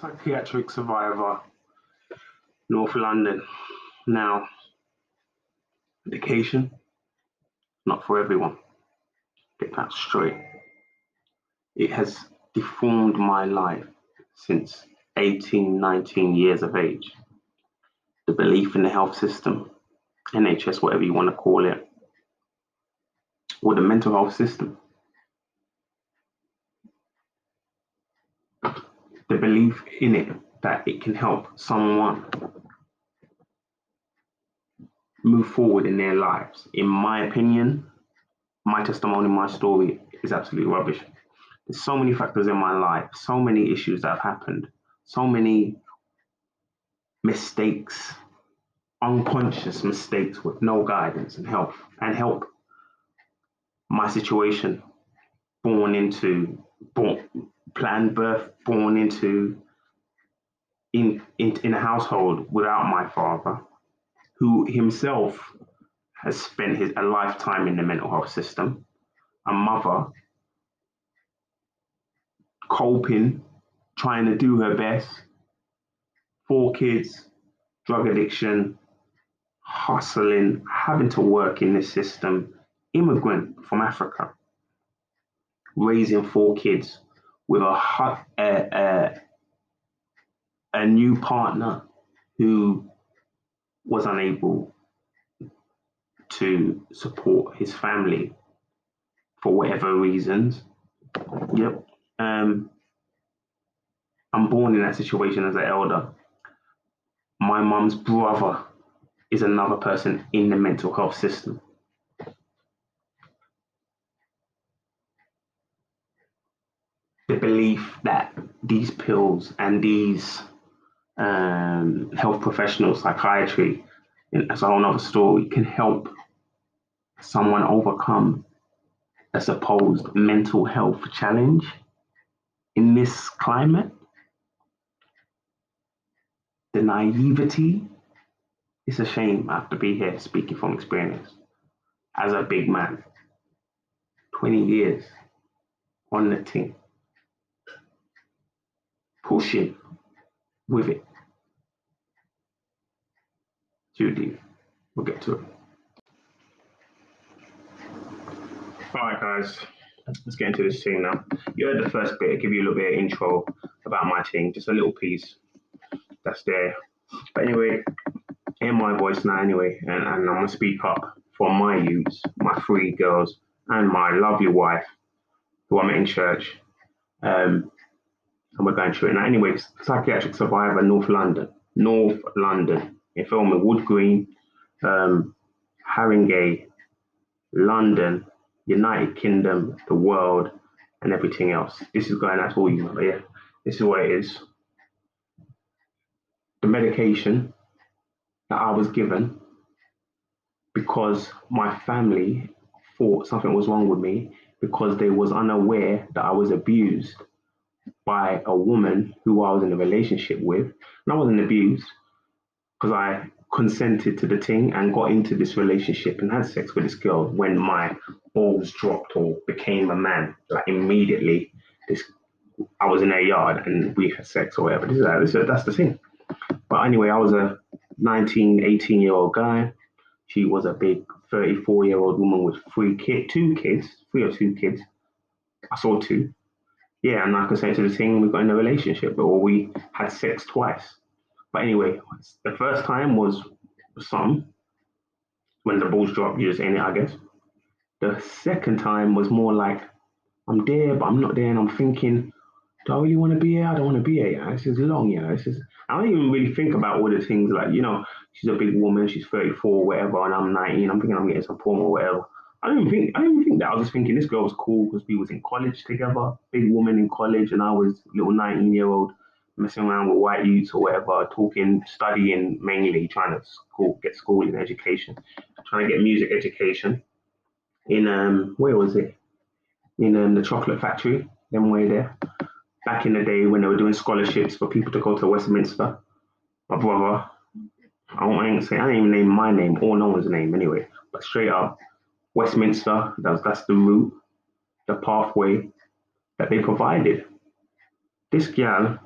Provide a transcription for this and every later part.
psychiatric survivor, North London. Now, medication, not for everyone. Get that straight. It has deformed my life since 18, 19 years of age. The belief in the health system, NHS, whatever you want to call it, or the mental health system. The belief in it that it can help someone move forward in their lives. In my opinion, my testimony, my story is absolutely rubbish. There's so many factors in my life, so many issues that have happened, so many mistakes, unconscious mistakes with no guidance and help and help. My situation, born into born, planned birth, born into in, in in a household without my father, who himself has spent his a lifetime in the mental health system, a mother coping, trying to do her best, four kids, drug addiction, hustling, having to work in this system, immigrant from Africa, raising four kids with a, a, a, a new partner who was unable to support his family for whatever reasons. Yep. Um, I'm born in that situation as an elder. My mum's brother is another person in the mental health system. The belief that these pills and these um, health professionals, psychiatry, as a whole other story, can help someone overcome a supposed mental health challenge in this climate. The naivety, it's a shame I have to be here speaking from experience as a big man. 20 years on the team, pushing with it. Judy, we'll get to it. All right, guys, let's get into this thing now. You heard the first bit, I'll give you a little bit of intro about my team, just a little piece that's there. But anyway, in my voice now, anyway, and, and I'm gonna speak up for my youths, my three girls, and my lovely wife, who I met in church. Um, and we're going through it now. anyway, psychiatric survivor, North London, North London, in filming Wood Green, um, Haringey, London, United Kingdom, the world, and everything else. This is going out all you, but yeah, this is what it is. The medication that I was given because my family thought something was wrong with me because they was unaware that I was abused by a woman who I was in a relationship with. And I wasn't abused because I consented to the thing and got into this relationship and had sex with this girl when my balls dropped or became a man. Like immediately, this I was in her yard and we had sex or whatever. This is, this is that's the thing. But anyway, I was a 19, 18 year old guy. She was a big 34 year old woman with three kids, two kids, three or two kids. I saw two. Yeah, and like I said to the thing, we got in a relationship, or we had sex twice. But anyway, the first time was some when the balls dropped, you're just in it, I guess. The second time was more like I'm there, but I'm not there, and I'm thinking, do I really want to be here? I don't want to be here. Yeah? This is long, yeah. This is. I don't even really think about all the things like you know, she's a big woman, she's 34, whatever, and I'm 19. I'm thinking I'm getting some porn or whatever. I don't think I don't think that. I was just thinking this girl was cool because we was in college together, big woman in college, and I was little 19 year old messing around with white youths or whatever, talking, studying mainly, trying to school, get school and education, trying to get music education in um where was it? In um, the chocolate factory, them way there. Back in the day when they were doing scholarships for people to go to Westminster. My brother, I won't even say I didn't even name my name or no one's name anyway, but straight up Westminster, that's that's the route, the pathway that they provided. This gal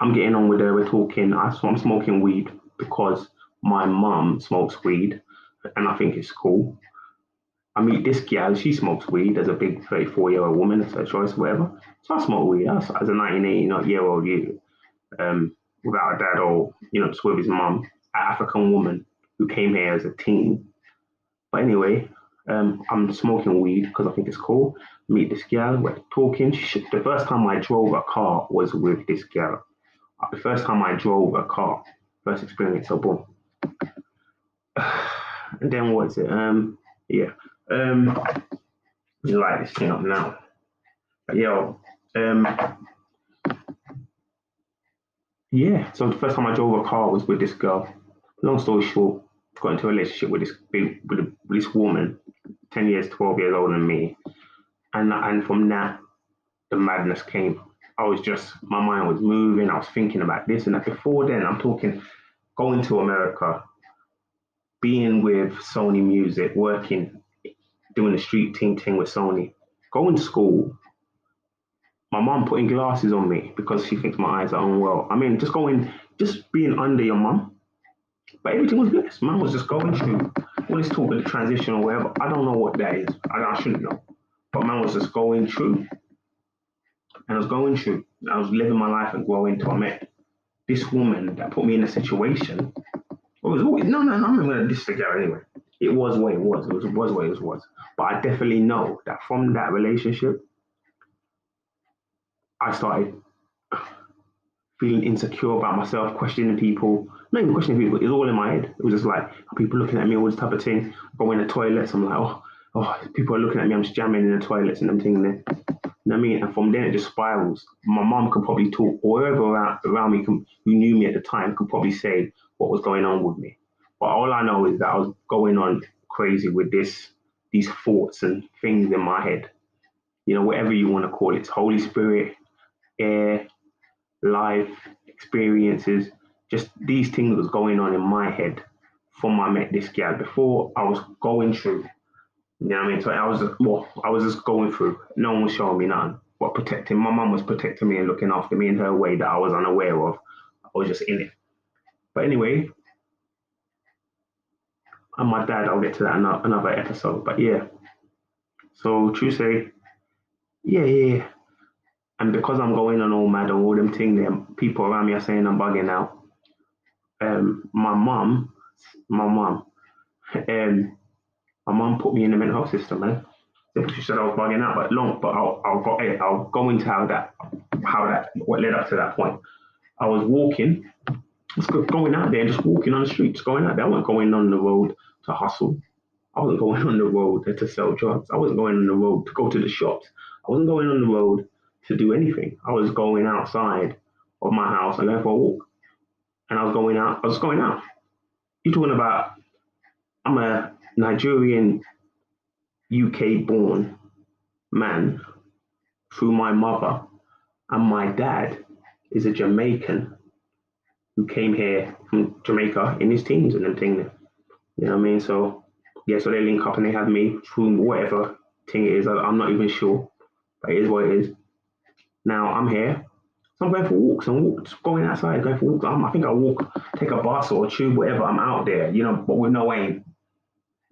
I'm getting on with her. We're talking. I, I'm smoking weed because my mum smokes weed, and I think it's cool. I meet this gal, she smokes weed as a big 34 year old woman, it's her choice, whatever. So I smoke weed as, as a 19 year old you, um, without a dad or, you know, just with his mum, an African woman who came here as a teen. But anyway, um, I'm smoking weed because I think it's cool. Meet this girl, we're talking. She, the first time I drove a car was with this girl. The first time I drove a car, first experience, so boom. And then what is it? Um, yeah. Um, light this thing up now. But yo, um, yeah. So the first time I drove a car was with this girl. Long story short, got into a relationship with this big with, this woman, ten years, twelve years older than me, and and from that, the madness came. I was just my mind was moving. I was thinking about this and that. Before then, I'm talking going to America, being with Sony Music, working doing the street team thing with Sony. Going to school, my mom putting glasses on me because she thinks my eyes are unwell. I mean, just going, just being under your mom. But everything was good. Mom was just going through all this talk of the transition or whatever. I don't know what that is. I, I shouldn't know. But man was just going through. And I was going through. I was living my life and growing until I met this woman that put me in a situation. It was always, no, no, no, I'm not going to the girl anyway it was what it was. It was, it was what it was. But I definitely know that from that relationship, I started feeling insecure about myself, questioning people. Not even questioning people, it was all in my head. It was just like people looking at me, all this type of thing. Go in the toilets, I'm like, oh, oh, people are looking at me, I'm just jamming in the toilets and I'm thinking, you know what I mean? And from then it just spirals. My mom could probably talk, or whoever around, around me who knew me at the time could probably say what was going on with me. But all I know is that I was going on crazy with this, these thoughts and things in my head. You know, whatever you want to call it, Holy Spirit, air, life, experiences, just these things was going on in my head from I met this guy. Before I was going through, you know what I mean? So I was just, well, I was just going through. No one was showing me nothing. But protecting, my mum was protecting me and looking after me in her way that I was unaware of. I was just in it. But anyway, and my dad. I'll get to that another episode. But yeah, so Tuesday, yeah, yeah. And because I'm going on all mad and all them thing, them people around me are saying I'm bugging out. Um, my mum, my mum, um, my mum put me in the mental health system, man. She said I was bugging out, but long, but I'll, I'll go, I'll go into how that, how that, what led up to that point. I was walking, just going out there, and just walking on the streets, going out there. I wasn't going on the road to hustle. I wasn't going on the road to sell drugs. I wasn't going on the road to go to the shops. I wasn't going on the road to do anything. I was going outside of my house and going for a walk. And I was going out. I was going out. You're talking about I'm a Nigerian, UK born man through my mother, and my dad is a Jamaican who came here from Jamaica in his teens and then thing. You know what I mean? So yeah, so they link up and they have me through whatever thing it is. I, am not even sure, but it is what it is. Now I'm here. I'm going for walks and walks, going outside, going for walks. I'm, I think I walk, take a bus or a tube, whatever. I'm out there, you know, but with no aim.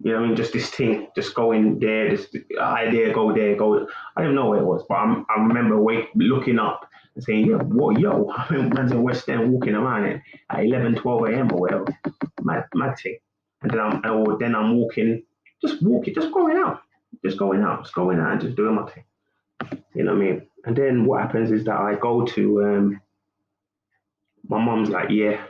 You know I mean? Just this thing, just going there, just idea, go there, go. I didn't know where it was, but I'm, I remember wake, looking up and saying, yeah, what, yo, I'm in West End walking around at 11, 12 a.m. or whatever. Mad, mad thing and then I'm or then I'm walking, just walking, just going out, just going out, just going out and just doing my thing. You know what I mean? And then what happens is that I go to um, my mom's like, yeah.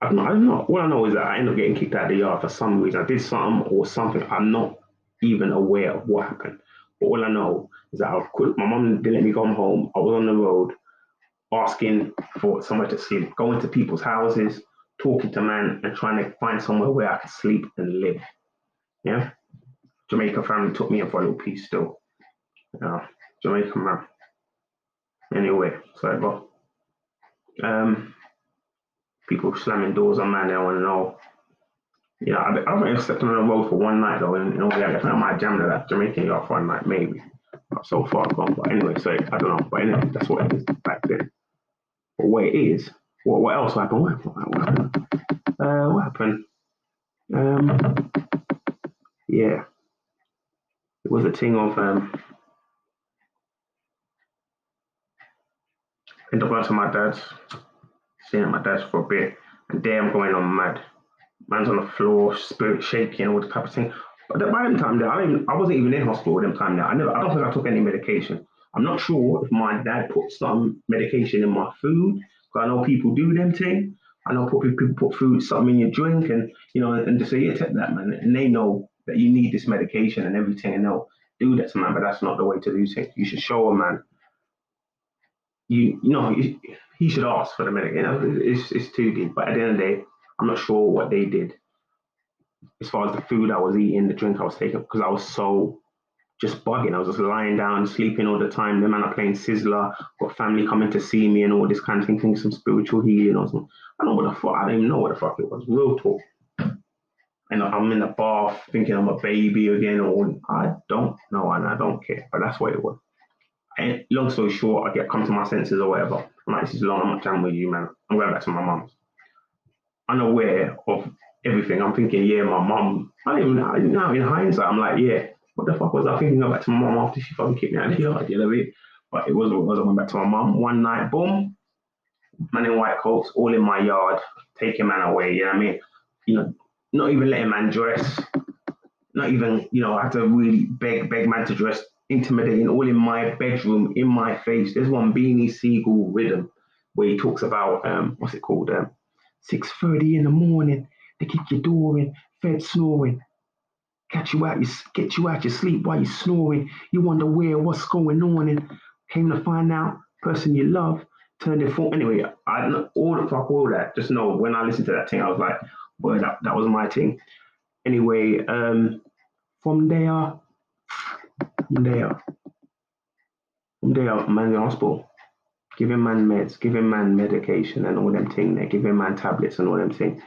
I don't know. I don't. All I know is that I end up getting kicked out of the yard for some reason. I did something or something. I'm not even aware of what happened. But all I know is that I could, my mom didn't let me come home. I was on the road asking for somewhere to sleep, going to people's houses, talking to man and trying to find somewhere where I could sleep and live. Yeah. Jamaica family took me in for a little piece still. Yeah. Jamaican man. Anyway, sorry, but um people slamming doors on man, want to know. You know, I've, I've been stepping on the road for one night though, and you know, yeah, I might jam to that Jamaican yard for one night, maybe. Not so far gone, but anyway, so I don't know. But anyway, that's what it is back then. But what it is, what, what else happened? What happened? What happened? Uh, what happened? Um, yeah, it was a thing of um, end up going to my dad's, staying at my dad's for a bit, and there I'm going on mad. Man's on the floor, spirit shaking, all the type of thing. But by the time there, I, even, I wasn't even in hospital at the time there. I never, I don't think I took any medication. I'm not sure if my dad put some medication in my food. Because I know people do them thing. I know probably people put food, something in your drink, and you know, and just say, yeah, take that, man. And they know that you need this medication and everything, and they'll do that to man. But that's not the way to do things. You should show a man. You, you know, he should ask for the medication. You know, it's it's too deep. But at the end of the day, I'm not sure what they did as far as the food I was eating, the drink I was taking, because I was so just bugging. I was just lying down, sleeping all the time. The man are playing Sizzla, got family coming to see me and all this kind of thing, thinking some spiritual healing or something. I don't know what the fuck, I don't even know what the fuck it was. Real talk. And I'm in the bath thinking I'm a baby again, or I don't know, and I don't care. But that's what it was. And long story short, I get come to my senses or whatever. I'm like, this is long, I'm not done with you, man. I'm going back to my mum's. Unaware of everything. I'm thinking, yeah, my mum. I don't even now in hindsight, I'm like, yeah, what the fuck was I thinking about to my mum after she fucking kicked me out of the yard? You know what I mean? But it was what it was. I went back to my mum one night, boom, man in white coats, all in my yard, taking man away. You know what I mean? You know, not even letting man dress, not even, you know, I had to really beg, beg man to dress, intimidating, all in my bedroom, in my face. There's one Beanie Sigel rhythm where he talks about um, what's it called? Um, 6:30 in the morning they kick your door in, fed snoring. Catch you out, you get you out your sleep while you're snoring. You wonder where, what's going on, and came to find out, person you love turned it for. Anyway, I don't know all the fuck all that. Just know when I listened to that thing, I was like, well, that, that was my thing. Anyway, um, from there, from there, from there, man in the hospital, giving man meds, giving man medication and all them thing there, giving man tablets and all them thing.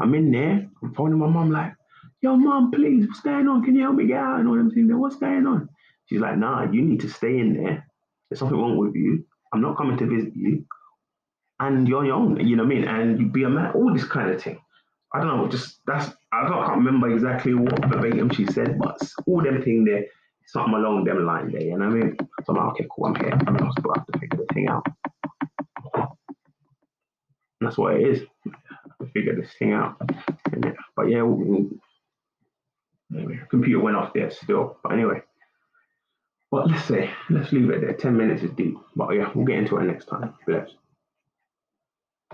I'm in there. I'm phoning my mom like, yo, mom, please, what's going on? Can you help me get out? And all them things. What's going on? She's like, nah, you need to stay in there. There's something wrong with you. I'm not coming to visit you. And you're own, you know what I mean? And you be a man, all this kind of thing. I don't know, just that's, I can't remember exactly what verbatim she said, but all them thing there, something along them line there, you know what I mean? So I'm like, okay, cool, I'm here. I'm in hospital, I have to figure this thing out. And that's what it is figure this thing out. But yeah, anyway, computer went off there still. But anyway, but let's say let's leave it there. Ten minutes is deep. But yeah, we'll get into it next time. Bless.